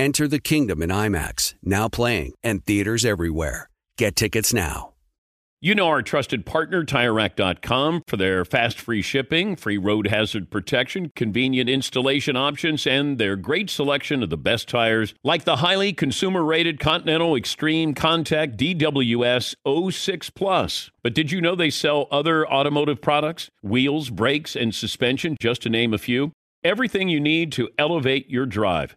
Enter the kingdom in IMAX, now playing, and theaters everywhere. Get tickets now. You know our trusted partner, TireRack.com, for their fast free shipping, free road hazard protection, convenient installation options, and their great selection of the best tires, like the highly consumer rated Continental Extreme Contact DWS 06 Plus. But did you know they sell other automotive products? Wheels, brakes, and suspension, just to name a few. Everything you need to elevate your drive.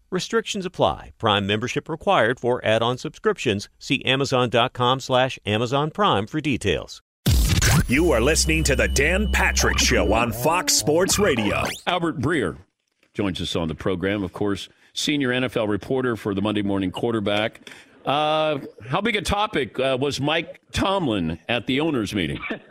Restrictions apply. Prime membership required for add-on subscriptions. See Amazon.com slash Amazon Prime for details. You are listening to the Dan Patrick Show on Fox Sports Radio. Albert Breer joins us on the program, of course, senior NFL reporter for the Monday Morning Quarterback. Uh, how big a topic uh, was Mike Tomlin at the owners' meeting?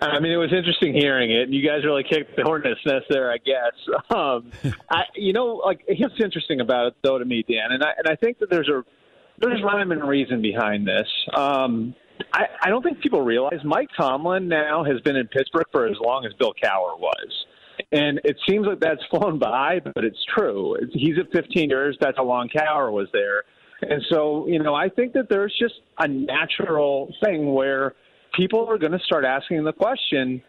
I mean, it was interesting hearing it. You guys really kicked the hornet's nest there, I guess. Um, I, you know, like here's what's interesting about it, though, to me, Dan, and I and I think that there's a there's rhyme and reason behind this. Um, I, I don't think people realize Mike Tomlin now has been in Pittsburgh for as long as Bill Cowher was. And it seems like that's flown by, but it's true. He's at 15 years. That's how long Cowher was there. And so, you know, I think that there's just a natural thing where – people are going to start asking the question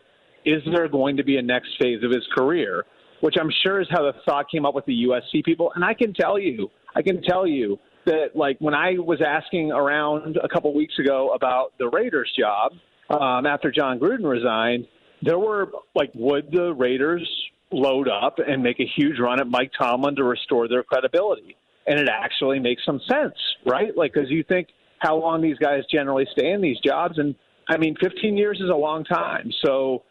is there going to be a next phase of his career? Which I'm sure is how the thought came up with the USC people. And I can tell you, I can tell you that, like, when I was asking around a couple weeks ago about the Raiders job um, after John Gruden resigned, there were, like, would the Raiders load up and make a huge run at Mike Tomlin to restore their credibility? And it actually makes some sense, right? Like, because you think how long these guys generally stay in these jobs. And I mean, 15 years is a long time. So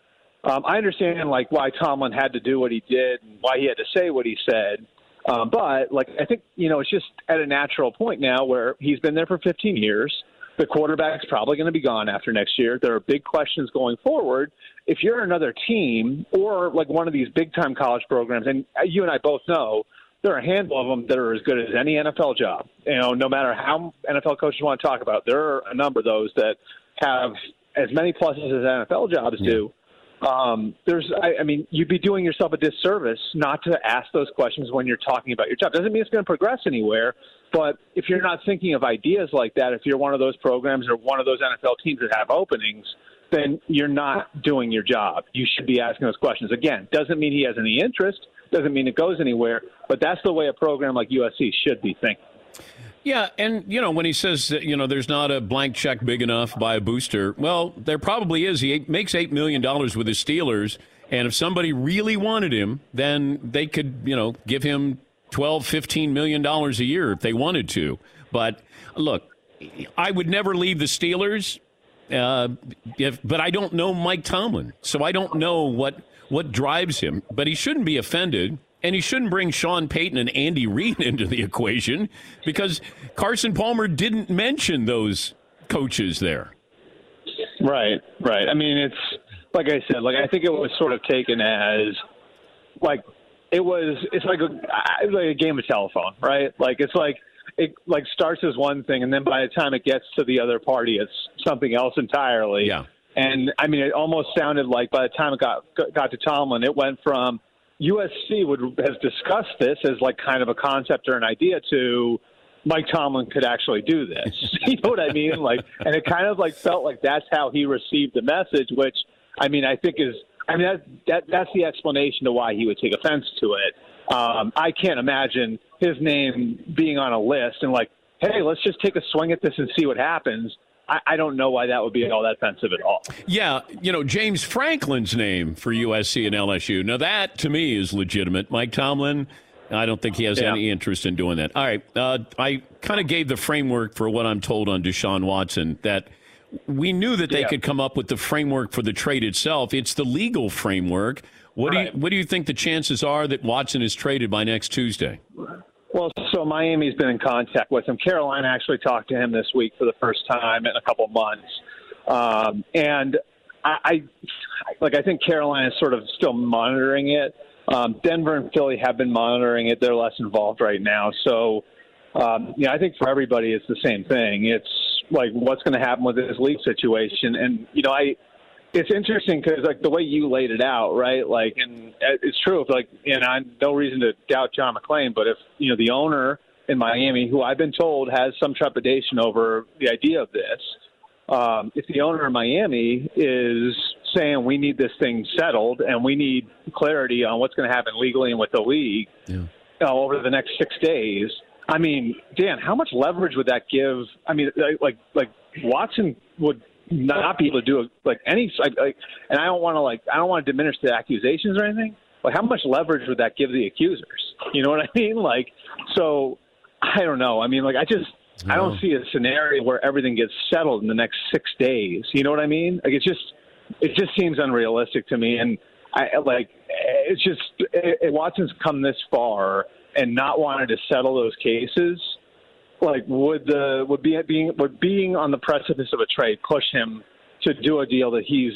um, I understand like why Tomlin had to do what he did and why he had to say what he said. Um, but like I think you know it's just at a natural point now where he's been there for 15 years. The quarterback's probably going to be gone after next year. There are big questions going forward. If you're another team or like one of these big time college programs, and you and I both know there are a handful of them that are as good as any NFL job. You know, no matter how NFL coaches want to talk about, there are a number of those that have as many pluses as NFL jobs yeah. do. Um, there's, I, I mean, you'd be doing yourself a disservice not to ask those questions when you're talking about your job. Doesn't mean it's going to progress anywhere, but if you're not thinking of ideas like that, if you're one of those programs or one of those NFL teams that have openings, then you're not doing your job. You should be asking those questions. Again, doesn't mean he has any interest, doesn't mean it goes anywhere, but that's the way a program like USC should be thinking. Yeah, and you know when he says that, you know there's not a blank check big enough by a booster, well, there probably is. He makes eight million dollars with the Steelers, and if somebody really wanted him, then they could you know give him 12, 15 million dollars a year if they wanted to. But look, I would never leave the Steelers, uh, if, but I don't know Mike Tomlin, so I don't know what what drives him. But he shouldn't be offended and he shouldn't bring Sean Payton and Andy Reid into the equation because Carson Palmer didn't mention those coaches there. Right, right. I mean, it's like I said, like I think it was sort of taken as like it was. It's like a it's like a game of telephone, right? Like it's like it like starts as one thing, and then by the time it gets to the other party, it's something else entirely. Yeah. And I mean, it almost sounded like by the time it got got to Tomlin, it went from USC would has discussed this as like kind of a concept or an idea to Mike Tomlin could actually do this. you know what I mean? Like, and it kind of like felt like that's how he received the message, which I mean, I think is, I mean, that, that that's the explanation to why he would take offense to it. Um, I can't imagine his name being on a list and like hey, let's just take a swing at this and see what happens. I, I don't know why that would be all that offensive at all. Yeah, you know, James Franklin's name for USC and LSU. Now, that to me is legitimate. Mike Tomlin, I don't think he has yeah. any interest in doing that. All right. Uh, I kind of gave the framework for what I'm told on Deshaun Watson that we knew that they yeah. could come up with the framework for the trade itself. It's the legal framework. What right. do you what do you think the chances are that Watson is traded by next Tuesday? Well, so Miami's been in contact with him. Carolina actually talked to him this week for the first time in a couple months, um, and I, I like I think Carolina is sort of still monitoring it. Um, Denver and Philly have been monitoring it. They're less involved right now. So, um, yeah, I think for everybody, it's the same thing. It's like what's going to happen with this league situation. And, you know, I, it's interesting because like the way you laid it out, right? Like, and it's true. If like, and I no reason to doubt John McClain, but if you know the owner in Miami, who I've been told has some trepidation over the idea of this, um, if the owner in Miami is saying we need this thing settled and we need clarity on what's going to happen legally and with the league yeah. uh, over the next six days. I mean, Dan, how much leverage would that give? I mean, like like Watson would not be able to do a, like any like, like and I don't want to like I don't want to diminish the accusations or anything. But how much leverage would that give the accusers? You know what I mean? Like, so I don't know. I mean, like I just no. I don't see a scenario where everything gets settled in the next six days. You know what I mean? Like it's just it just seems unrealistic to me. And I like it's just it, Watson's come this far and not wanted to settle those cases. Like would the would be being would being on the precipice of a trade push him to do a deal that he's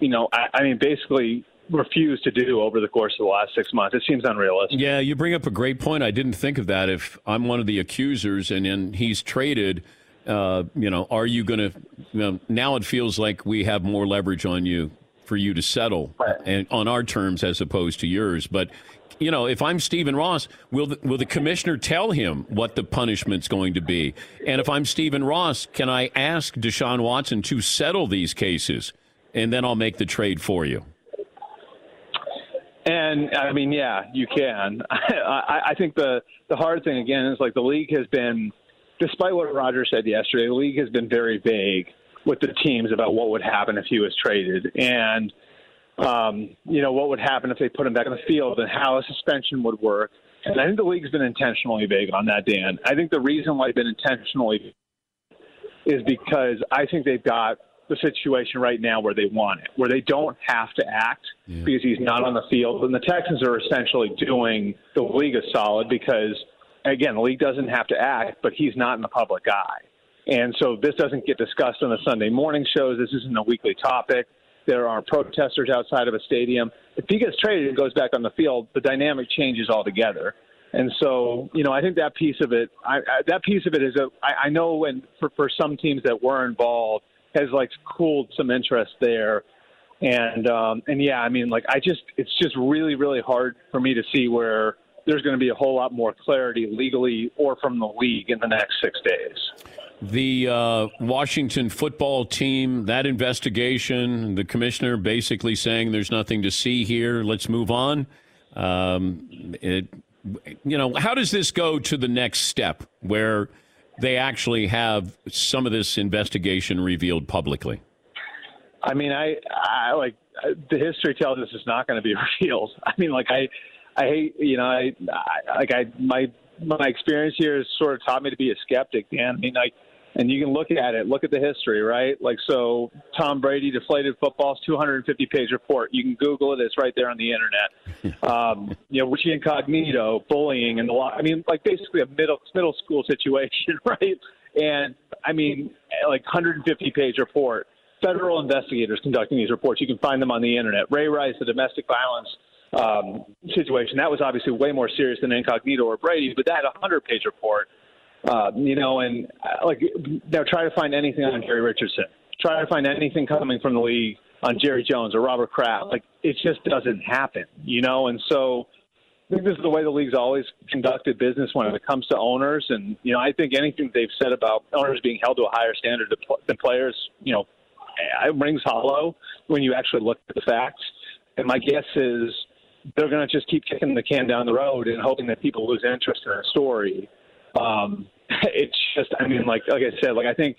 you know I, I mean basically refused to do over the course of the last six months. It seems unrealistic. Yeah, you bring up a great point. I didn't think of that. If I'm one of the accusers and then he's traded, uh, you know, are you going to? You know, now it feels like we have more leverage on you for you to settle right. and on our terms as opposed to yours. But you know, if I'm Stephen Ross, will the, will the commissioner tell him what the punishment's going to be? And if I'm Stephen Ross, can I ask Deshaun Watson to settle these cases, and then I'll make the trade for you? And I mean, yeah, you can. I, I think the the hard thing again is like the league has been, despite what Roger said yesterday, the league has been very vague with the teams about what would happen if he was traded, and um, you know what would happen if they put him back in the field, and how a suspension would work. And I think the league's been intentionally vague on that, Dan. I think the reason why they've been intentionally is because I think they've got the situation right now where they want it, where they don't have to act yeah. because he's not on the field. And the Texans are essentially doing the league a solid because, again, the league doesn't have to act, but he's not in the public eye. And so this doesn't get discussed on the Sunday morning shows. This isn't a weekly topic. There are protesters outside of a stadium. If he gets traded and goes back on the field, the dynamic changes altogether. And so, you know, I think that piece of it, I, I, that piece of it is a, I, I know when for, for some teams that were involved, has like cooled some interest there. And um, and yeah, I mean, like I just it's just really really hard for me to see where there's going to be a whole lot more clarity legally or from the league in the next six days. The uh, Washington football team, that investigation, the commissioner basically saying there's nothing to see here. Let's move on. Um, it, you know, how does this go to the next step where they actually have some of this investigation revealed publicly? I mean, I, I like the history tells us it's not going to be revealed. I mean, like I, I hate, you know, I, I like I my my experience here has sort of taught me to be a skeptic, Dan. I mean, like and you can look at it, look at the history, right? Like, so Tom Brady deflated football's 250 page report. You can Google it; it's right there on the internet. um, you know, Richie Incognito, bullying, and the law I mean, like basically a middle middle school situation, right? And I mean, like 150 page report. Federal investigators conducting these reports. You can find them on the internet. Ray Rice, the domestic violence um, situation, that was obviously way more serious than Incognito or Brady, but that 100 page report. Uh, you know, and uh, like now try to find anything on Jerry Richardson. Try to find anything coming from the league on Jerry Jones or Robert Kraft. Like it just doesn't happen, you know. And so I think this is the way the league's always conducted business when it comes to owners. And you know, I think anything they've said about owners being held to a higher standard than players, you know, it rings hollow when you actually look at the facts. And my guess is they're going to just keep kicking the can down the road and hoping that people lose interest in a story um, it's just, I mean, like like I said, like I think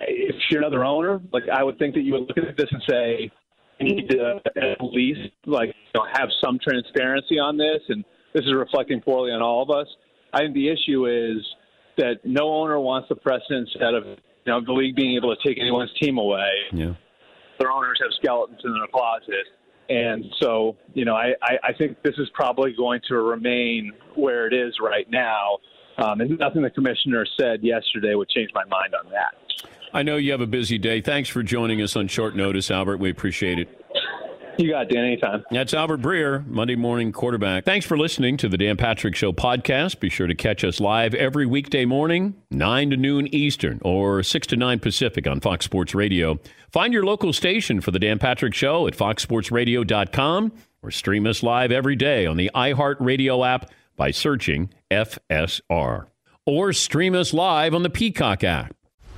if you're another owner, like I would think that you would look at this and say, you need to at least like you know, have some transparency on this, and this is reflecting poorly on all of us. I think the issue is that no owner wants the precedent set of you know the league being able to take anyone's team away. Yeah. Their owners have skeletons in their closet. And so, you know, I, I, I think this is probably going to remain where it is right now. Um, and nothing the commissioner said yesterday would change my mind on that. I know you have a busy day. Thanks for joining us on short notice, Albert. We appreciate it. You got it, Dan, anytime. That's Albert Breer, Monday morning quarterback. Thanks for listening to the Dan Patrick Show podcast. Be sure to catch us live every weekday morning, 9 to noon Eastern or 6 to 9 Pacific on Fox Sports Radio. Find your local station for the Dan Patrick Show at foxsportsradio.com or stream us live every day on the iHeartRadio app by searching FSR. Or stream us live on the Peacock app.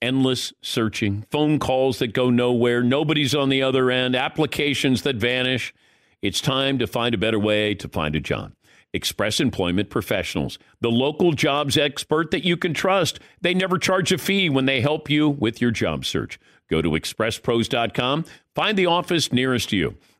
Endless searching, phone calls that go nowhere, nobody's on the other end, applications that vanish. It's time to find a better way to find a job. Express Employment Professionals, the local jobs expert that you can trust. They never charge a fee when they help you with your job search. Go to expresspros.com, find the office nearest you.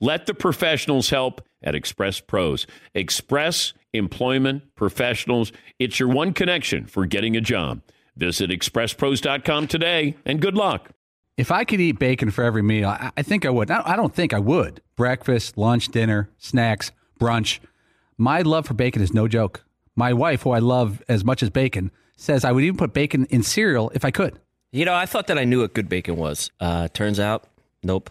Let the professionals help at Express Pros. Express Employment Professionals. It's your one connection for getting a job. Visit expresspros.com today and good luck. If I could eat bacon for every meal, I, I think I would. I, I don't think I would. Breakfast, lunch, dinner, snacks, brunch. My love for bacon is no joke. My wife, who I love as much as bacon, says I would even put bacon in cereal if I could. You know, I thought that I knew what good bacon was. Uh, turns out, nope,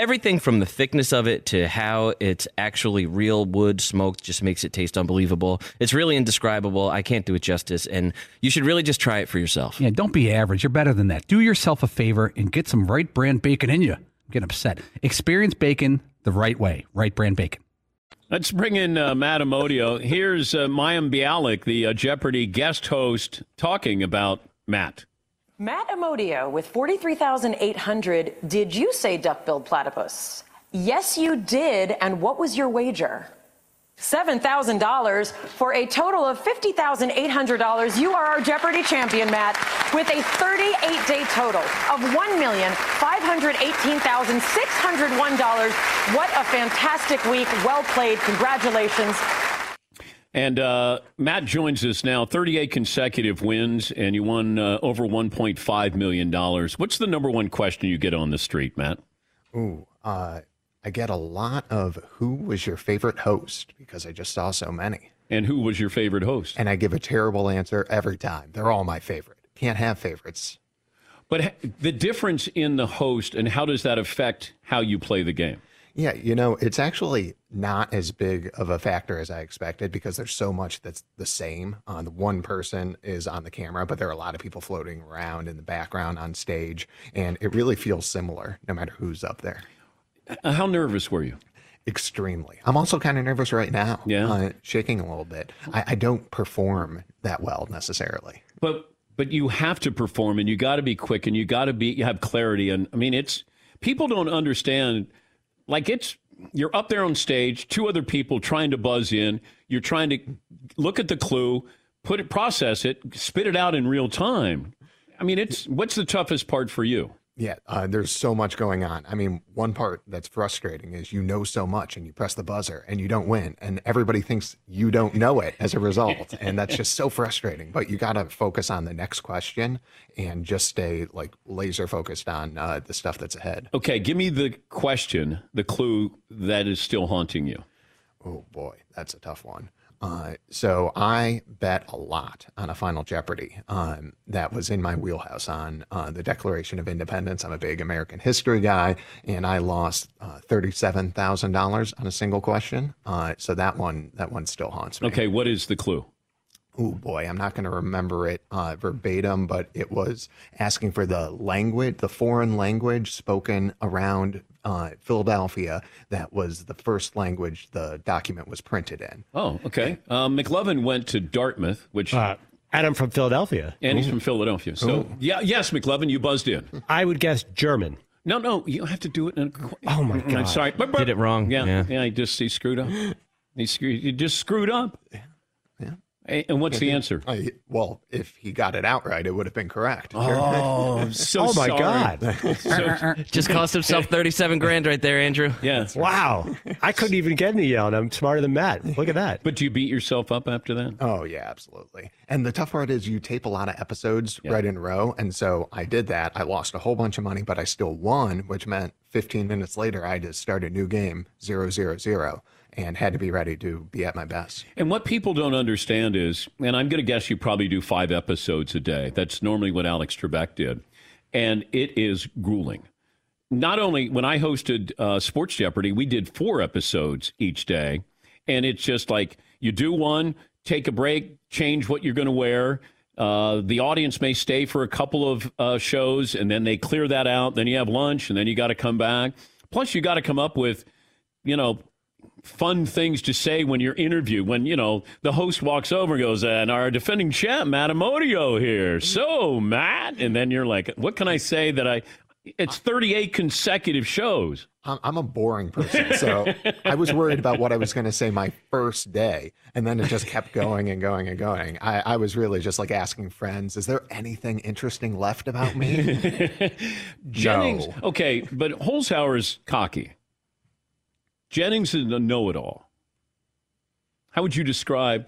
Everything from the thickness of it to how it's actually real wood smoked just makes it taste unbelievable. It's really indescribable. I can't do it justice, and you should really just try it for yourself. Yeah, don't be average. You're better than that. Do yourself a favor and get some Wright brand bacon in you. Get upset. Experience bacon the right way. Wright brand bacon. Let's bring in uh, Matt Amodio. Here's uh, Mayim Bialik, the uh, Jeopardy guest host, talking about Matt. Matt Amodio with 43,800. Did you say duck-billed platypus? Yes, you did. And what was your wager? $7,000 for a total of $50,800. You are our Jeopardy champion, Matt, with a 38 day total of $1,518,601. What a fantastic week. Well played. Congratulations. And uh, Matt joins us now. 38 consecutive wins, and you won uh, over $1.5 million. What's the number one question you get on the street, Matt? Ooh, uh, I get a lot of who was your favorite host because I just saw so many. And who was your favorite host? And I give a terrible answer every time. They're all my favorite. Can't have favorites. But the difference in the host and how does that affect how you play the game? Yeah, you know, it's actually not as big of a factor as I expected because there's so much that's the same. Uh, the one person is on the camera, but there are a lot of people floating around in the background on stage, and it really feels similar no matter who's up there. Uh, how nervous were you? Extremely. I'm also kind of nervous right now. Yeah, uh, shaking a little bit. I, I don't perform that well necessarily, but but you have to perform, and you got to be quick, and you got to be you have clarity. And I mean, it's people don't understand. Like it's you're up there on stage, two other people trying to buzz in. You're trying to look at the clue, put it, process it, spit it out in real time. I mean, it's what's the toughest part for you? Yeah, uh, there's so much going on. I mean, one part that's frustrating is you know so much and you press the buzzer and you don't win, and everybody thinks you don't know it as a result, and that's just so frustrating. But you got to focus on the next question and just stay like laser focused on uh, the stuff that's ahead. Okay, give me the question, the clue that is still haunting you. Oh boy, that's a tough one. Uh, so I bet a lot on a Final Jeopardy um, that was in my wheelhouse on uh, the Declaration of Independence. I'm a big American history guy, and I lost uh, thirty-seven thousand dollars on a single question. Uh, so that one, that one still haunts me. Okay, what is the clue? Oh boy, I'm not going to remember it uh, verbatim, but it was asking for the language, the foreign language spoken around uh, Philadelphia that was the first language the document was printed in. Oh, okay. Um, McLovin went to Dartmouth, which. Uh, Adam from Philadelphia. And he's from Philadelphia. So, Ooh. yeah, yes, McLovin, you buzzed in. I would guess German. No, no, you have to do it. In a, oh my god! I'm sorry, did it wrong. Yeah, yeah. yeah he just he screwed up. He screwed. He just screwed up. And what's the answer? I, well, if he got it outright, it would have been correct. Oh, so oh my sorry. god! So- Just cost himself 37 grand right there, Andrew. yeah. Wow, I couldn't even get any yell, and I'm smarter than Matt. Look at that. But do you beat yourself up after that? Oh yeah, absolutely. And the tough part is you tape a lot of episodes right in a row, and so I did that. I lost a whole bunch of money, but I still won, which meant 15 minutes later I had to start a new game, zero zero zero, and had to be ready to be at my best. And what people don't understand is, and I'm going to guess you probably do five episodes a day. That's normally what Alex Trebek did. And it is grueling. Not only when I hosted uh, Sports Jeopardy, we did four episodes each day. And it's just like you do one, take a break, change what you're going to wear. Uh, the audience may stay for a couple of uh, shows and then they clear that out. Then you have lunch and then you got to come back. Plus, you got to come up with, you know, fun things to say when you're interviewed. When, you know, the host walks over and goes, and our defending champ, Matt Amodio here. So, Matt. And then you're like, what can I say that I. It's 38 consecutive shows. I'm, I'm a boring person, so I was worried about what I was going to say my first day, and then it just kept going and going and going. I, I was really just like asking friends, "Is there anything interesting left about me?" Jennings, No. okay, but Holzhauer's cocky. Jennings is a know-it-all. How would you describe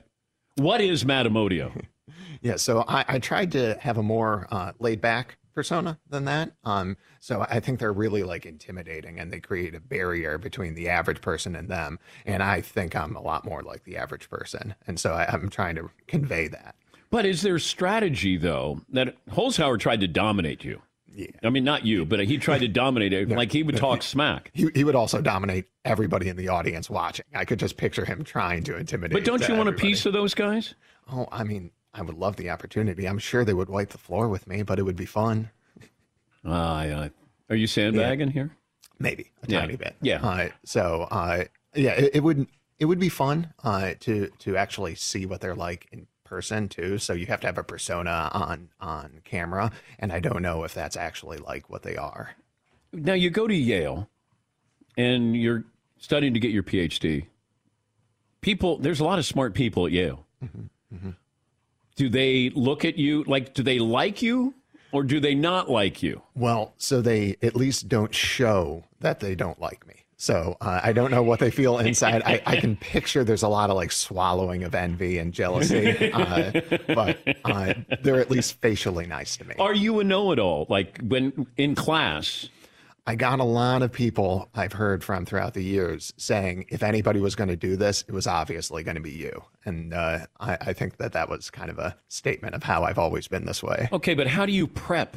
what is Matt Amodio? Yeah, so I, I tried to have a more uh, laid back persona than that. Um, so I think they're really like intimidating and they create a barrier between the average person and them. And I think I'm a lot more like the average person. And so I, I'm trying to convey that. But is there strategy though that Holzhauer tried to dominate you? Yeah. I mean, not you, but he tried to dominate it. like he would talk smack. He, he would also dominate everybody in the audience watching. I could just picture him trying to intimidate. But don't you want everybody. a piece of those guys? Oh, I mean, I would love the opportunity. I'm sure they would wipe the floor with me, but it would be fun. Uh, uh, are you sandbagging here? Maybe a Yeah. tiny bit. Yeah. Uh, so, uh, yeah, it, it would it would be fun uh, to to actually see what they're like in person too. So you have to have a persona on on camera, and I don't know if that's actually like what they are. Now you go to Yale, and you're studying to get your PhD. People, there's a lot of smart people at Yale. Mm-hmm, mm-hmm. Do they look at you like? Do they like you, or do they not like you? Well, so they at least don't show that they don't like me. So uh, I don't know what they feel inside. I, I can picture there's a lot of like swallowing of envy and jealousy, uh, but uh, they're at least facially nice to me. Are you a know-it-all? Like when in class? I got a lot of people I've heard from throughout the years saying if anybody was going to do this, it was obviously going to be you. And uh, I, I think that that was kind of a statement of how I've always been this way. Okay, but how do you prep?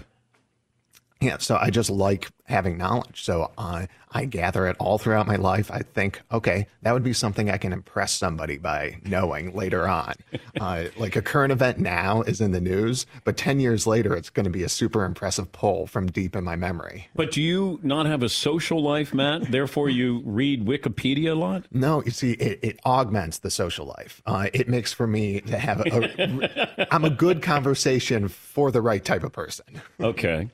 Yeah, so I just like having knowledge. So I I gather it all throughout my life. I think, okay, that would be something I can impress somebody by knowing later on. Uh, like a current event now is in the news, but 10 years later, it's going to be a super impressive pull from deep in my memory. But do you not have a social life, Matt? Therefore, you read Wikipedia a lot. No, you see, it, it augments the social life. Uh, it makes for me to have a, a I'm a good conversation for the right type of person. Okay.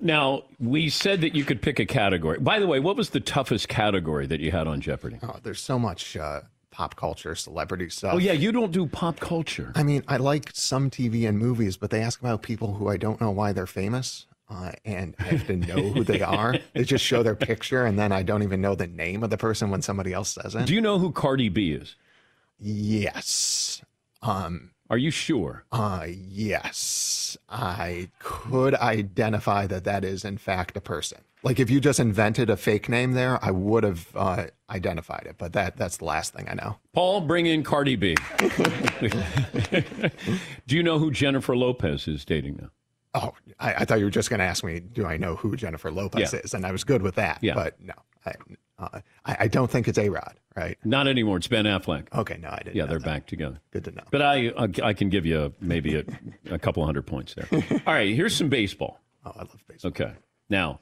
Now, we said that you could pick a category. By the way, what was the toughest category that you had on Jeopardy? Oh, there's so much uh, pop culture, celebrity stuff. Oh, yeah, you don't do pop culture. I mean, I like some TV and movies, but they ask about people who I don't know why they're famous. Uh, and I have to know who they are. They just show their picture, and then I don't even know the name of the person when somebody else says it. Do you know who Cardi B is? Yes. Um, Are you sure? uh, yes. I could identify that that is, in fact, a person. Like if you just invented a fake name there, I would have uh, identified it, but that that's the last thing I know. Paul, bring in Cardi B. do you know who Jennifer Lopez is dating now? Oh, I, I thought you were just going to ask me, do I know who Jennifer Lopez Yeah. is? And I was good with that. Yeah. But no, I, uh, I, I don't think it's A Rod, right? Not anymore. It's Ben Affleck. Okay, no, I didn't. Yeah, they're that. back together. Good to know. But I, I, I can give you maybe a, a couple hundred points there. All right, here's some baseball. Oh, I love baseball. Okay. Now,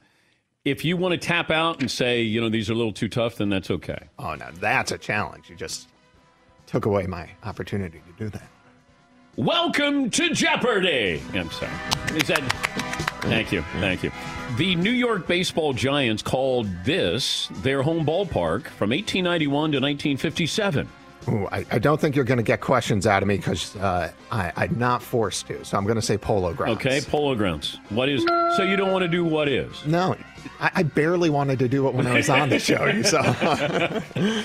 if you want to tap out and say, you know, these are a little too tough, then that's okay. Oh, no, that's a challenge. You just took away my opportunity to do that. Welcome to Jeopardy. I'm sorry. Is that? Thank you. Thank you. The New York baseball giants called this their home ballpark from 1891 to 1957. Ooh, I, I don't think you're going to get questions out of me because uh, I, I'm not forced to. So I'm going to say Polo Grounds. Okay, Polo Grounds. What is? So you don't want to do what is? No, I, I barely wanted to do it when I was on the show. You saw.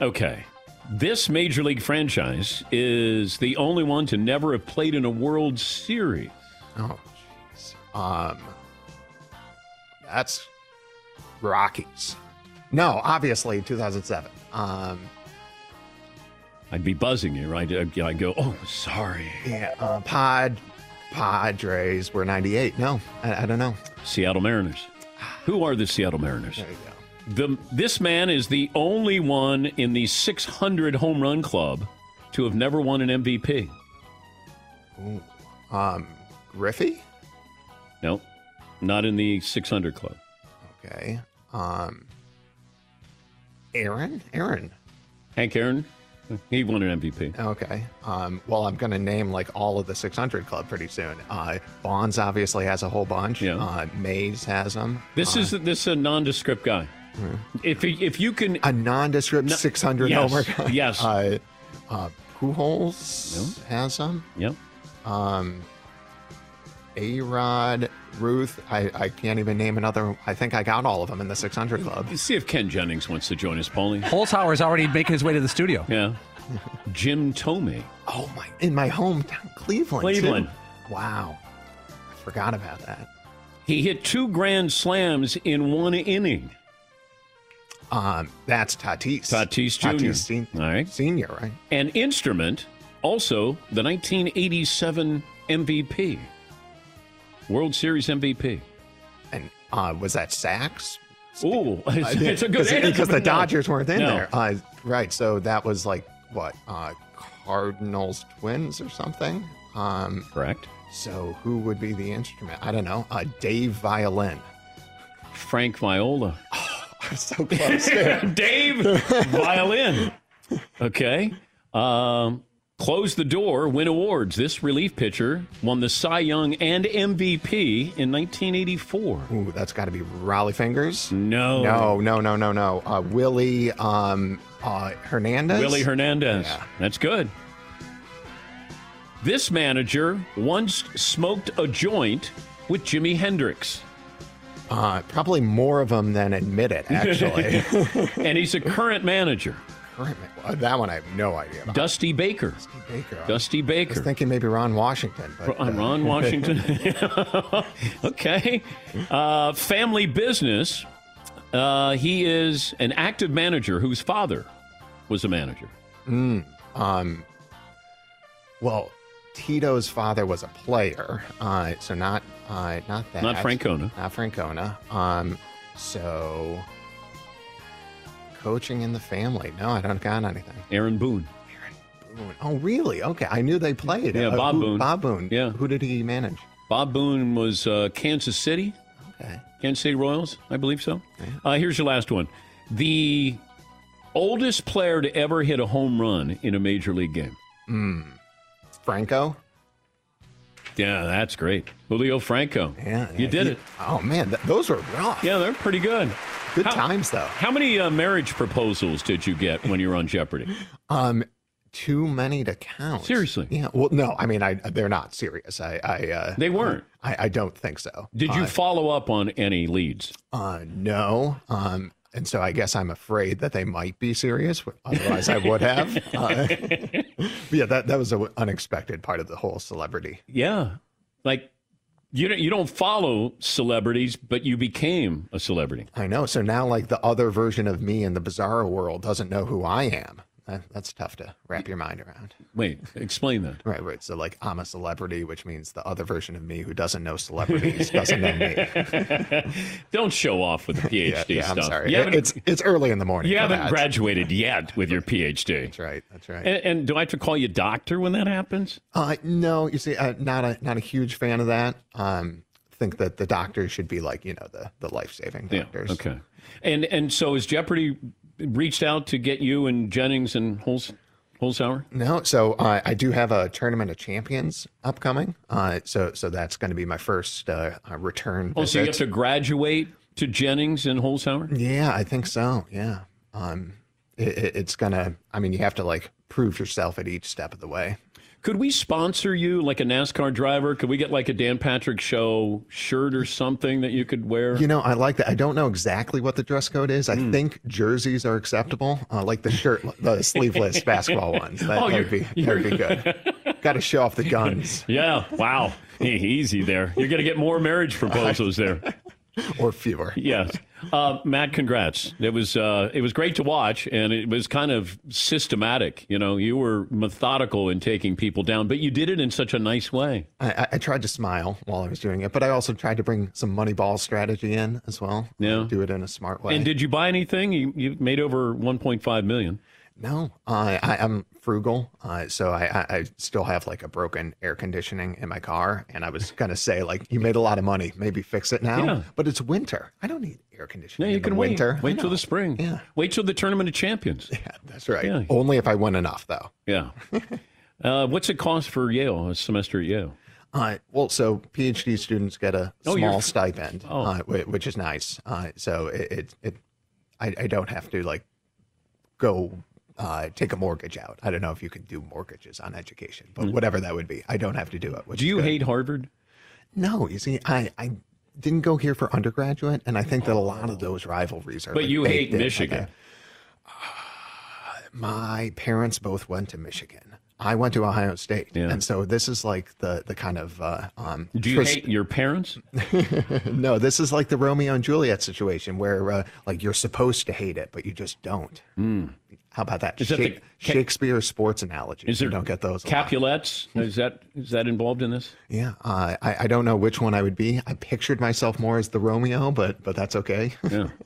Okay. This major league franchise is the only one to never have played in a World Series. Oh. Um, that's Rockies. No, obviously 2007. Um, I'd be buzzing you, right? I'd I'd go, oh, sorry. yeah, uh, Pod, Padres were 98. No, I, I don't know. Seattle Mariners. Who are the Seattle Mariners? There you go. The, this man is the only one in the 600 home run club to have never won an MVP. Ooh. Um, Griffey. No, not in the 600 club. Okay. Um, Aaron. Aaron. Hank Aaron, he won an MVP. Okay. Um, well, I'm going to name like all of the 600 club pretty soon. Uh, Bonds obviously has a whole bunch. Yeah. Uh, Mays has them. This is this is a nondescript guy. If he- if you can, a nondescript No- 600 yes, homer guy. yes. Uh, uh, Pujols has them. Yep. Um, A Rod, Ruth. I, I can't even name another. I think I got all of them in the 600 club. see if Ken Jennings wants to join us, Paulie. Holzhauer's already making his way to the studio. Yeah. Jim Thome. Oh my! In my hometown, Cleveland. too. Cleveland. Wow. I forgot about that. He hit two grand slams in one inning. Um, that's Tatis. Tatis Jr. Tatis sen- All right. Senior, right? An instrument, also the 1987 MVP, World Series MVP. And uh, was that Sax? Ooh, it's, it's a good answer, because the but no. Dodgers weren't in No. there. Uh, right. So that was like what uh, Cardinals Twins or something. Um, Correct. So who would be the instrument? I don't know. Uh, Dave Violin. Frank Viola. i'm so close. Dave Violin. Okay. Um, close the door, win awards. This relief pitcher won the Cy Young and MVP in 1984. Ooh, that's got to be Rollie Fingers. No. No, no, no, no, no. Uh, Willie um, uh, Hernandez. Willie Hernandez. Yeah. That's good. This manager once smoked a joint with Jimi Hendrix. Uh, probably more of them than admit it, actually. and he's a current manager. That one I have no idea about. Dusty Baker. Dusty Baker. Dusty Baker. I was thinking maybe Ron Washington. But, Ron, uh, Ron Washington. okay. Uh, family business. Uh, he is an active manager whose father was a manager. Mm, um, well, Tito's father was a player, uh, so not uh, not that. Not Francona. Not Francona. Um, so coaching in the family. No, I don't got anything. Aaron Boone. Aaron Boone. Oh, really? Okay, I knew they played. Yeah, Uh, Bob who- Boone. Bob Boone. Yeah. Who did he manage? Bob Boone was uh, Kansas City. Okay. Kansas City Royals, I believe so. Uh, here's your last one. The oldest player to ever hit a home run in a major league game. Hmm. Franco. Yeah, that's great. Julio Franco. Yeah, You did he- it. Oh man, th- those were rough. Yeah, they're pretty good. Good How- times though. How many uh, marriage proposals did you get when you were on Jeopardy? Um, too many to count. Seriously? Yeah. Well, no. I mean, I they're not serious. I, I uh, They weren't. I, I don't think so. Did you Uh, follow up on any leads? Uh, no. Um, and so I guess I'm afraid that they might be serious. Otherwise, I would have. Uh, yeah, that that was an unexpected part of the whole celebrity. Yeah, like you don't you don't follow celebrities, but you became a celebrity. I know. So now, like the other version of me in the bizarro world doesn't know who I am. That, that's tough to wrap your mind around. Wait, explain that. Right, right. So, like, I'm a celebrity, which means the other version of me who doesn't know celebrities doesn't know me. Don't show off with the PhD yeah, yeah, stuff. I'm sorry. It's it's early in the morning. you haven't that. graduated yet with your PhD. That's right. That's right. And, and do I have to call you doctor when that happens? Uh, no, you see, uh, not a not a huge fan of that. Um, think that the doctors should be like you know the the life saving doctors. Yeah. Okay. And and so is Jeopardy reached out to get you and Jennings and Hols, Holzhauer? No, so uh, I do have a tournament of champions upcoming. Uh, so so that's going to be my first uh, uh, return. Oh, so you have to graduate to Jennings and Holzhauer? Yeah, I think so. Yeah. Um, it- it's gonna. I mean, you have to like prove yourself at each step of the way. Could we sponsor you like a NASCAR driver? Could we get like a Dan Patrick Show shirt or something that you could wear? You know, I like that. I don't know exactly what the dress code is. I Hmm. think jerseys are acceptable, uh, like the shirt, the sleeveless basketball ones. That, Oh, would be that would be good. Got to show off the guns Yeah. Wow. Easy there. You're going to get more marriage proposals there. or fewer. Yes. Uh, Matt, congrats. It was uh, it was great to watch, and it was kind of systematic. You know, you were methodical in taking people down, but you did it in such a nice way. I, I- I tried to smile while I was doing it, but I also tried to bring some money ball strategy in as well. Yeah. Do it in a smart way. And did you buy anything? You you made over 1.5 million. No, uh, I, I'm frugal, uh, so I, I, I still have like a broken air conditioning in my car, and I was gonna say like, you made a lot of money, maybe fix it now. Yeah. But it's winter. I don't need air conditioning. No, you can wait. winter. Wait till the spring. Yeah. Wait till the tournament of champions. Yeah, that's right. Yeah. Only if I win enough, though. Yeah. uh, what's it cost for Yale a semester at Yale? Uh, well, so PhD students get a Oh, small stipend, Oh. uh, which is nice. Uh, so it, it, it I, I don't have to like go uh, take a mortgage out. I don't know if you can do mortgages on education, but whatever that would be, I don't have to do it. Do you hate Harvard? No, you see, I, I didn't go here for undergraduate, and I think that a lot of those rivalries are. But like, you hate. Michigan. Okay. My parents both went to Michigan. I went to Ohio State, Yeah. and so this is like the the kind of uh, um, Do you tris- hate your parents? no, this is like the Romeo and Juliet situation where uh, like you're supposed to hate it, but you just don't. How about that? Hmm. That the- Shakespeare sports analogy. Is there you don't get those? Capulets? Is that is that involved in this? Yeah, uh, I, I don't know which one I would be. I pictured myself more as the Romeo, but but that's okay. Yeah.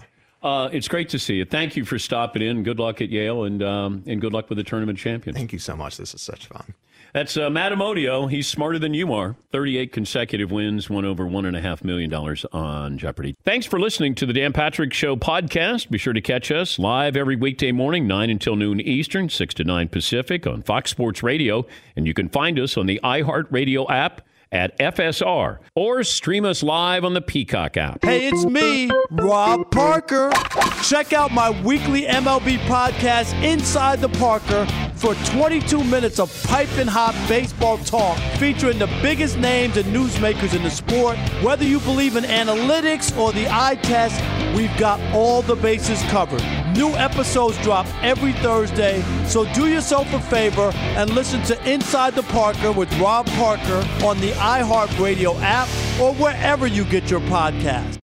Uh, it's great to see you. Thank you for stopping in. Good luck at Yale, and um, and good luck with the tournament champions. Thank you so much. This is such fun. That's uh, Matt Amodio. He's smarter than you are. 38 consecutive wins, won over $1.5 million on Jeopardy. Thanks for listening to the Dan Patrick Show podcast. Be sure to catch us live every weekday morning, 9 until noon Eastern, 6 to 9 Pacific on Fox Sports Radio. And you can find us on the iHeartRadio app at FSR or stream us live on the Peacock app. Hey, it's me, Rob Parker. Check out my weekly MLB podcast, Inside the Parker, for 22 minutes of piping hot baseball talk featuring the biggest names and newsmakers in the sport. Whether you believe in analytics or the eye test, we've got all the bases covered. New episodes drop every Thursday, so do yourself a favor and listen to Inside the Parker with Rob Parker on the iHeartRadio app or wherever you get your podcast.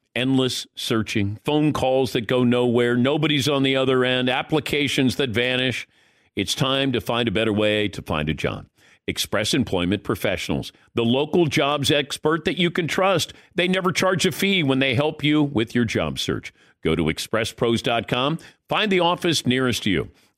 Endless searching, phone calls that go nowhere, nobody's on the other end, applications that vanish. It's time to find a better way to find a job. Express Employment Professionals, the local jobs expert that you can trust. They never charge a fee when they help you with your job search. Go to expresspros.com, find the office nearest to you.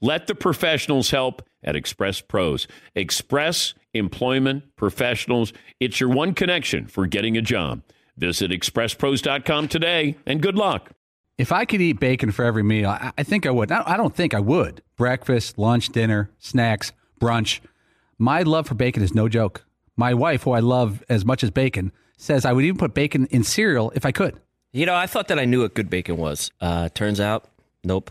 Let the professionals help at Express Pros. Express Employment Professionals. It's your one connection for getting a job. Visit expresspros.com today and good luck. If I could eat bacon for every meal, I, I think I would. I I don't think I would. Breakfast, lunch, dinner, snacks, brunch. My love for bacon is no joke. My wife, who I love as much as bacon, says I would even put bacon in cereal if I could. You know, I thought that I knew what good bacon was. Uh, turns out, nope,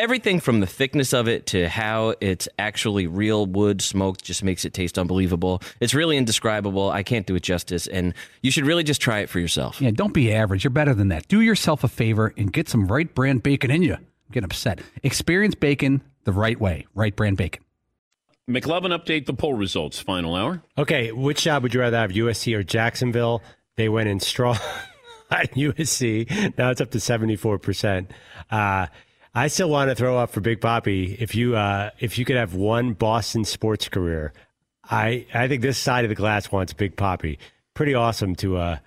Everything from the thickness of it to how it's actually real wood smoked just makes it taste unbelievable. It's really indescribable. I can't do it justice, and you should really just try it for yourself. Yeah, don't be average. You're better than that. Do yourself a favor and get some Wright brand bacon in you. Get upset. Experience bacon the right way. Wright brand bacon. McLovin, update the poll results. Final hour. Okay, which job would you rather have, USC or Jacksonville? They went in strong at USC. Now it's up to 74%. Uh, I still want to throw up for Big Poppy. If you uh, if you could have one Boston sports career, I I think this side of the glass wants Big Poppy. Pretty awesome to uh,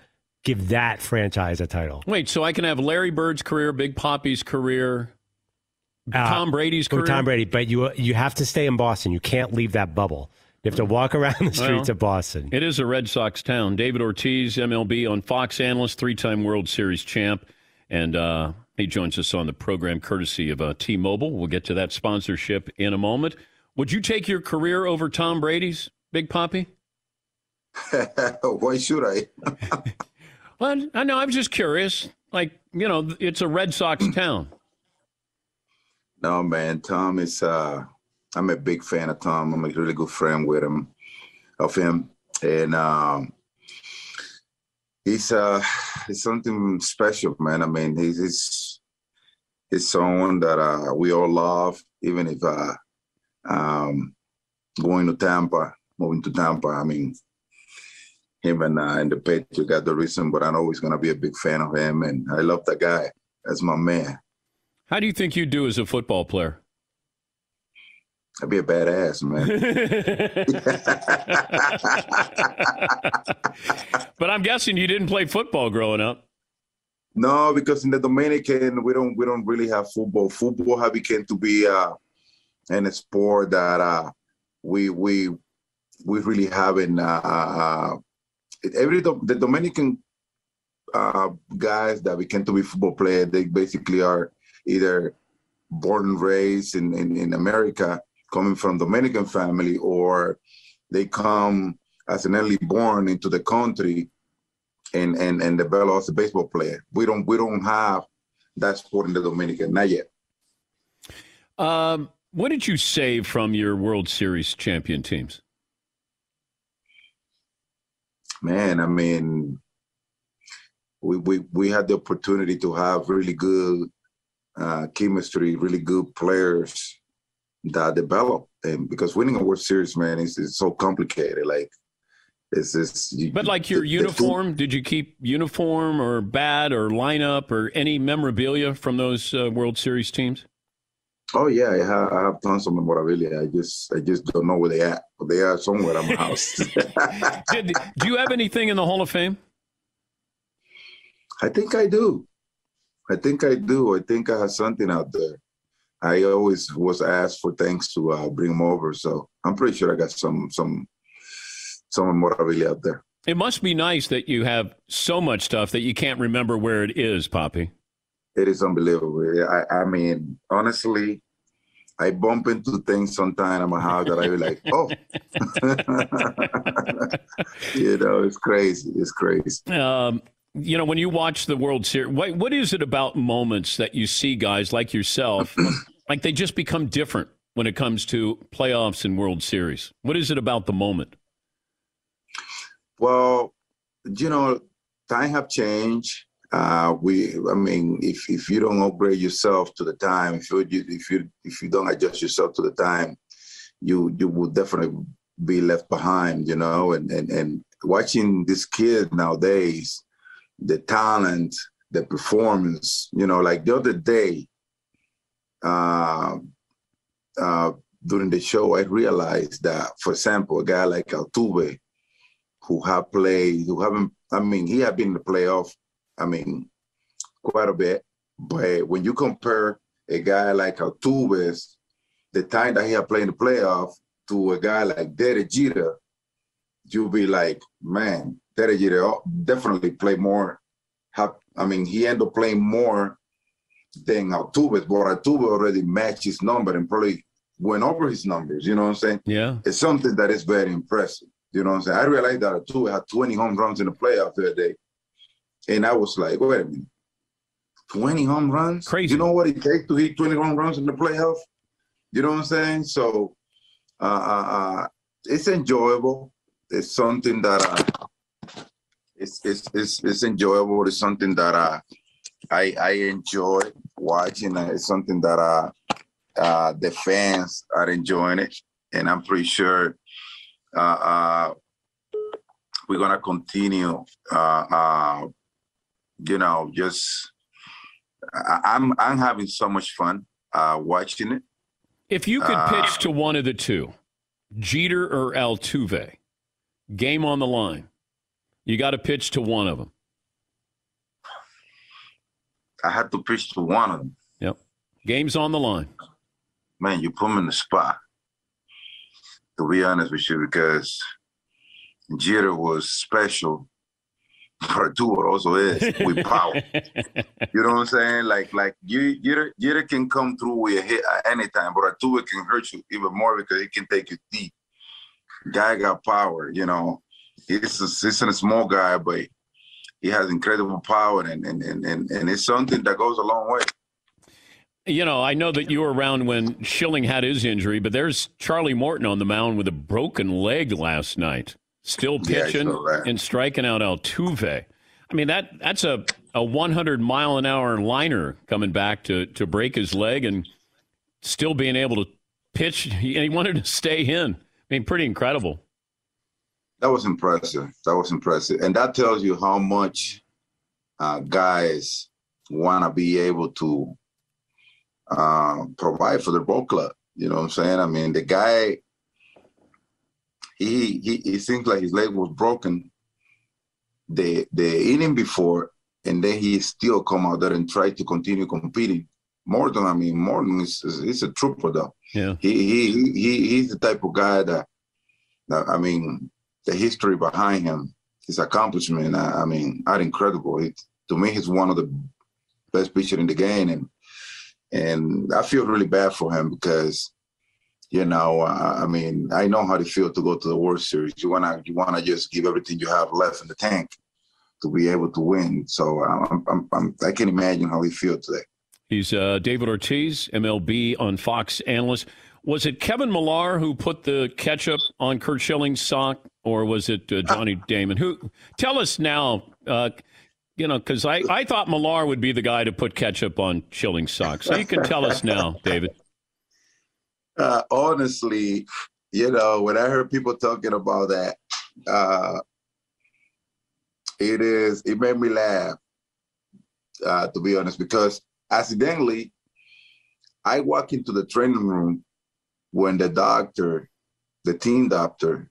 give that franchise a title. Wait, so I can have Larry Bird's career, Big Poppy's career, Uh, Tom Brady's career. Tom Brady, but you you have to stay in Boston. You can't leave that bubble. You have to walk around the streets Well, of Boston. It is a Red Sox town. David Ortiz, MLB on Fox analyst, three-time World Series champ, and uh, he joins us on the program courtesy of uh, T-Mobile. We'll get to that sponsorship in a moment. Would you take your career over Tom Brady's, Big Poppy? Why should I? Well, I know. I'm just curious. Like, you know, it's a Red Sox town. No, man. Tom is. uh I'm a big fan of Tom. I'm a really good friend with him, of him, and um, he's uh, he's something special, man. I mean, he's he's, he's someone that uh, we all love, even if uh, um, going to Tampa, moving to Tampa. I mean, him and uh, and the Patriot got the reason, but I'm always gonna be a big fan of him, and I love that guy. That's my man. How do you think you do as a football player? I'd be a badass, man. But I'm guessing you didn't play football growing up. No, because in the Dominican we don't we don't really have football. Football have become to be uh an sport that uh we we we really haven't uh, uh every the, the Dominican uh guys that became to be football players, they basically are either born and raised in, in, in America, coming from Dominican family, or they come as an early born into the country and and and develop as a baseball player. We don't we don't have that sport in the Dominican, not yet. Um, what did you save from your World Series champion teams? Man, I mean, we we we had the opportunity to have really good uh, chemistry, really good players that develop, and because winning a World Series, man, is is so complicated. Like, it's just. You, But like your the- the- uniform, did you keep uniform or bat or lineup or any memorabilia from those uh, World Series teams? Oh yeah, I have, I have tons of memorabilia. I just I just don't know where they at, but they are somewhere at my house. Did, do you have anything in the Hall of Fame? I think I do. I think I do. I think I have something out there. I always was asked for things to uh, bring them over, so I'm pretty sure I got some some some memorabilia out there. It must be nice that you have so much stuff that you can't remember where it is, Poppy. It is unbelievable. I, I mean, honestly, I bump into things sometimes in my house that I be like, oh, you know, it's crazy. It's crazy. Um, you know, when you watch the World Series, what, what is it about moments that you see guys like yourself, like they just become different when it comes to playoffs and World Series? What is it about the moment? Well, you know, time have changed. Uh, we, I mean, if if you don't upgrade yourself to the time, if you if you if you don't adjust yourself to the time, you you will definitely be left behind. You know, and and and watching this kid nowadays, the talent, the performance. You know, like the other day, uh, uh, during the show, I realized that, for example, a guy like Altuve, who have played, who haven't, I mean, he had been in the playoff, I mean, quite a bit. But when you compare a guy like Altuve's, the time that he had played in the playoff to a guy like Derek Jeter, you'll be like, man, Derek Jeter definitely play more. Have, I mean, he ended up playing more than Altuve, but Altuve already matched his number and probably went over his numbers. You know what I'm saying? Yeah. It's something that is very impressive. You know what I'm saying? I realized that Altuve had 20 home runs in the playoffs that day. And I was like, wait a minute. 20 home runs? Crazy. You know what it takes to hit 20 home runs in the playoffs? You know what I'm saying? So uh, uh, uh, it's enjoyable. It's something that uh, it's, it's it's it's enjoyable. It's something that uh, I I enjoy watching. It's something that uh, uh, the fans are enjoying it, and I'm pretty sure uh, uh, we're gonna continue. Uh, uh, you know, just I, I'm I'm having so much fun uh, watching it. If you could Uh, pitch to one of the two, Jeter or Altuve, game on the line, you got to pitch to one of them. I had to pitch to one of them. Yep. Game's on the line. Man, you put me in the spot. To be honest with you, because Jeter was special, but Arturo also is with power. you know what I'm saying? Like, like you, Jeter, Jeter can come through with a hit at any time, but Arturo can hurt you even more because he can take you deep. Guy got power, you know. He's a, he's a small guy, but he has incredible power, and and, and and and it's something that goes a long way. You know, I know that you were around when Schilling had his injury, but there's Charlie Morton on the mound with a broken leg last night, still pitching that. and striking out Altuve. I mean that that's a, a 100 mile an hour liner coming back to to break his leg and still being able to pitch. He, he wanted to stay in. I mean, pretty incredible. That was impressive. That was impressive, and that tells you how much uh, guys want to be able to uh, provide for their ball club. You know what I'm saying? I mean, the guy, he he, he seems like his leg was broken the the inning before, and then he still come out there and try to continue competing. Morton, I mean, Morton is is, a trooper though. Yeah. He he he he- he's the type of guy that, that I mean, the history behind him, his accomplishment. I, I mean, are incredible. It, to me, he's one of the best pitcher in the game, and and I feel really bad for him because, you know, I mean, I know how to feel to go to the World Series. You wanna you wanna just give everything you have left in the tank to be able to win. So I'm, I'm, I'm I can imagine how he feels today. He's uh, David Ortiz, MLB on Fox analyst. Was it Kevin Millar who put the ketchup on Curt Schilling's sock, or was it uh, Johnny Damon? Who? Tell us now. Uh, you know, because I, I thought Millar would be the guy to put ketchup on Schilling's sock. So you can tell us now, David. Uh, honestly, you know, when I heard people talking about that, uh, it is it made me laugh. Uh, to be honest, because accidentally, I walk into the training room when the doctor, the team doctor,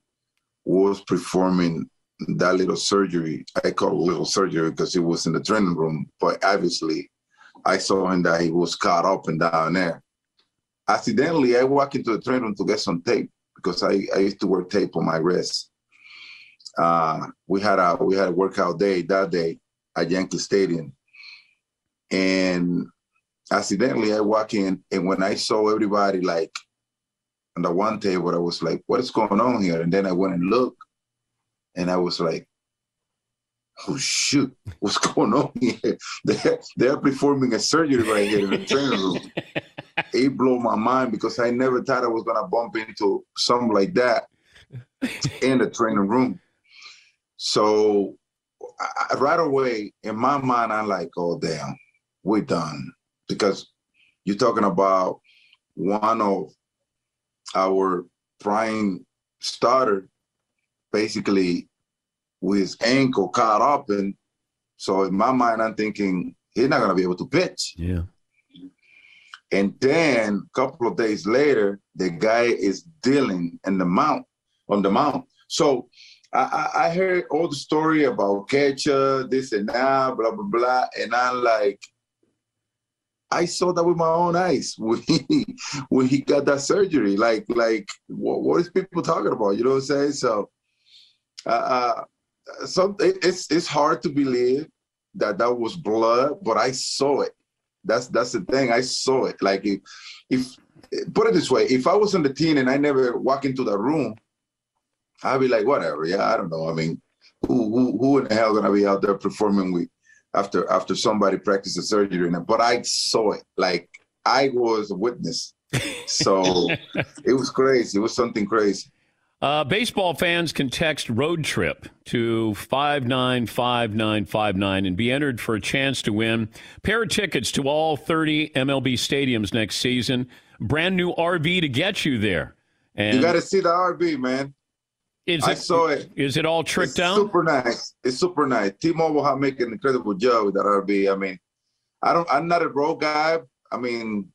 was performing that little surgery. I call it little surgery because it was in the training room, but obviously, I saw him that he was caught up and down there accidentally I walk into the training room to get some tape because I, I used to wear tape on my wrist. Uh, we had a we had a workout day that day at Yankee Stadium, and accidentally I walk in and when I saw everybody like on the one table, I was like, "What is going on here?" And then I went and looked, and I was like, "Oh shoot, what's going on here?" They're, they're performing a surgery right here in the training room it blew my mind because I never thought I was gonna bump into something like that in the training room. So I, right away, in my mind, I'm like, "Oh damn, we're done," because you're talking about one of our prime starter, basically with his ankle caught up, and so in my mind, I'm thinking he's not gonna be able to pitch. Yeah. And then a couple of days later, the guy is dealing in the mount on the mount. So I, I, I heard all the story about catcher, this and that, blah blah blah, and I'm like, I saw that with my own eyes when he when he got that surgery. Like like what, what is people talking about? You know what I'm saying? So uh, uh, it's it's hard to believe that that was blood, but I saw it. That's that's the thing. I saw it. Like if, if put it this way, if I was on the team and I never walk into the room, I'd be like, whatever. Yeah, I don't know. I mean, who who who in the hell gonna be out there performing with after after somebody practices surgery? And but I saw it. Like I was a witness. So it was crazy. It was something crazy. Uh, baseball fans can text road trip to 595959 and be entered for a chance to win pair of tickets to all 30 MLB stadiums next season. Brand new RV to get you there. And you got to see the RV, man. Is I it, saw it. Is it all tricked It's out? Super nice. It's super nice. T-Mobile have make an incredible job with that RV. I mean, I don't. I'm not a road guy. I mean,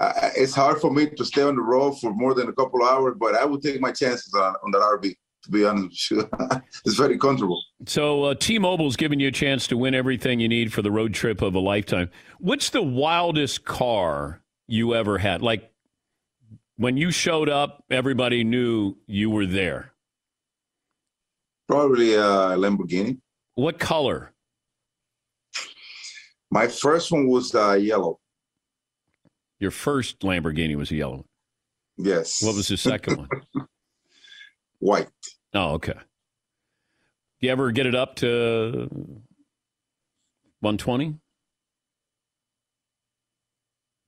I, it's hard for me to stay on the road for more than a couple of hours, but I would take my chances on, on that RV. To be honest, with you. it's very comfortable. So uh, T-Mobile's giving you a chance to win everything you need for the road trip of a lifetime. What's the wildest car you ever had? Like when you showed up, everybody knew you were there. Probably a Lamborghini. What color? My first one was uh, yellow. Your first Lamborghini was a yellow. one. Yes. What was the second one? White. Oh, okay. Do you ever get it up to 120?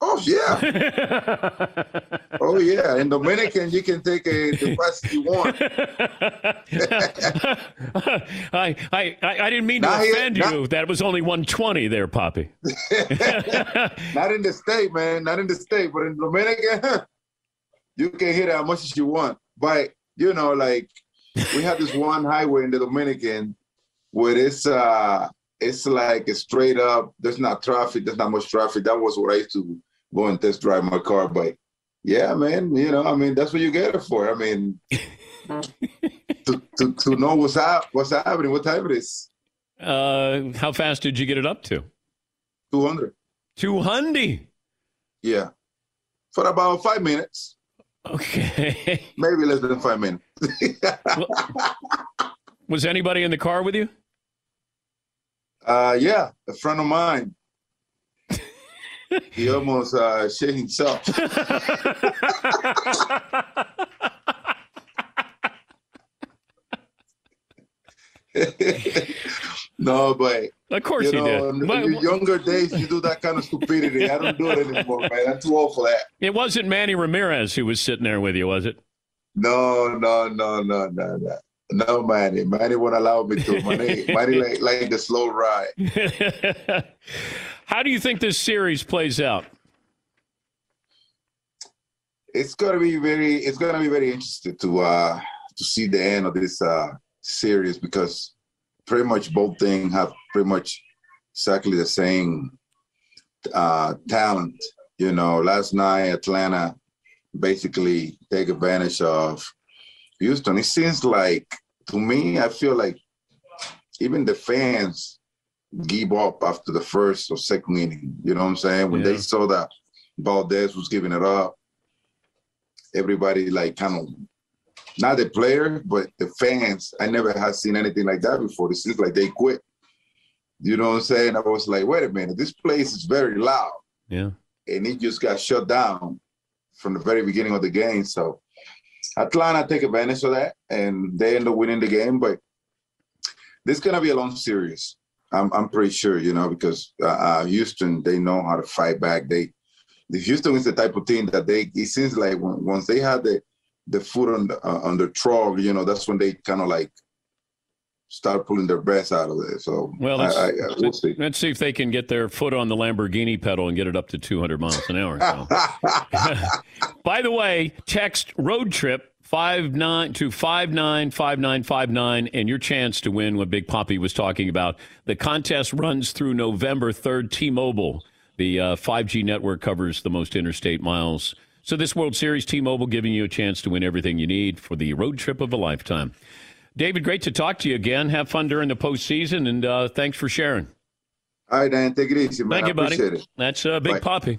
Oh yeah. oh yeah. In Dominican, you can take a the fast you want. I, I, I didn't mean to Not here, offend not- you. That was only 120 there, Poppy. Not in the state, man. Not in the state, but in Dominican, you can hit as much as you want. But you know, like we have this one highway in the Dominican where it's uh it's like a straight up. There's not traffic. There's not much traffic. That was what I used to go and test drive my car. But yeah, man, you know, I mean, that's what you get it for. I mean, to, to to know what's up, what's happening, what time it is. Uh, how fast did you get it up to? 200. 200. Yeah. For about five minutes. Okay. Maybe less than five minutes. Was anybody in the car with you? Uh, yeah, a friend of mine. He almost uh, shit himself. no, but Of course you he know, did. In, But- in your younger days, you do that kind of stupidity. I don't do it anymore, man. I'm too old for that. It wasn't Manny Ramirez who was sitting there with you, was it? No, no, no, no, no, no. No, Manny. Manny won't allow me to. Manny, Manny like, like the slow ride. How do you think this series plays out? it's gonna be very it's gonna be very interesting to uh to see the end of this uh series because pretty much both things have pretty much exactly the same uh talent you know last night atlanta basically take advantage of houston it seems like to me i feel like even the fans give up after the first or second inning you know what i'm saying when they saw that valdez was giving it up everybody like kind of not the player, but the fans. I never had seen anything like that before. It seems like they quit. You know what I'm saying? I was like, wait a minute, this place is very loud. Yeah. And it just got shut down from the very beginning of the game. So Atlanta take advantage of that and they end up winning the game. But this is gonna be a long series. I'm I'm pretty sure, you know, because uh, uh, Houston they know how to fight back. They the Houston is the type of team that they. It seems like when, once they had the the foot on the uh, on the trough, you know, that's when they kind of like start pulling their best out of it. So Well, let's, I, I, we'll see. let's see if they can get their foot on the Lamborghini pedal and get it up to 200 miles an hour. So. By the way, text road trip five nine to five nine five nine five nine, and your chance to win what Big Poppy was talking about. The contest runs through November third. T-Mobile, the uh, 5G network, covers the most interstate miles. So this World Series, T-Mobile giving you a chance to win everything you need for the road trip of a lifetime. David, great to talk to you again. Have fun during the postseason, and uh, thanks for sharing. All right, Dan, take it easy, man. Thank you, buddy. appreciate it. That's uh, Big Bye. Poppy.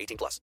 18 plus.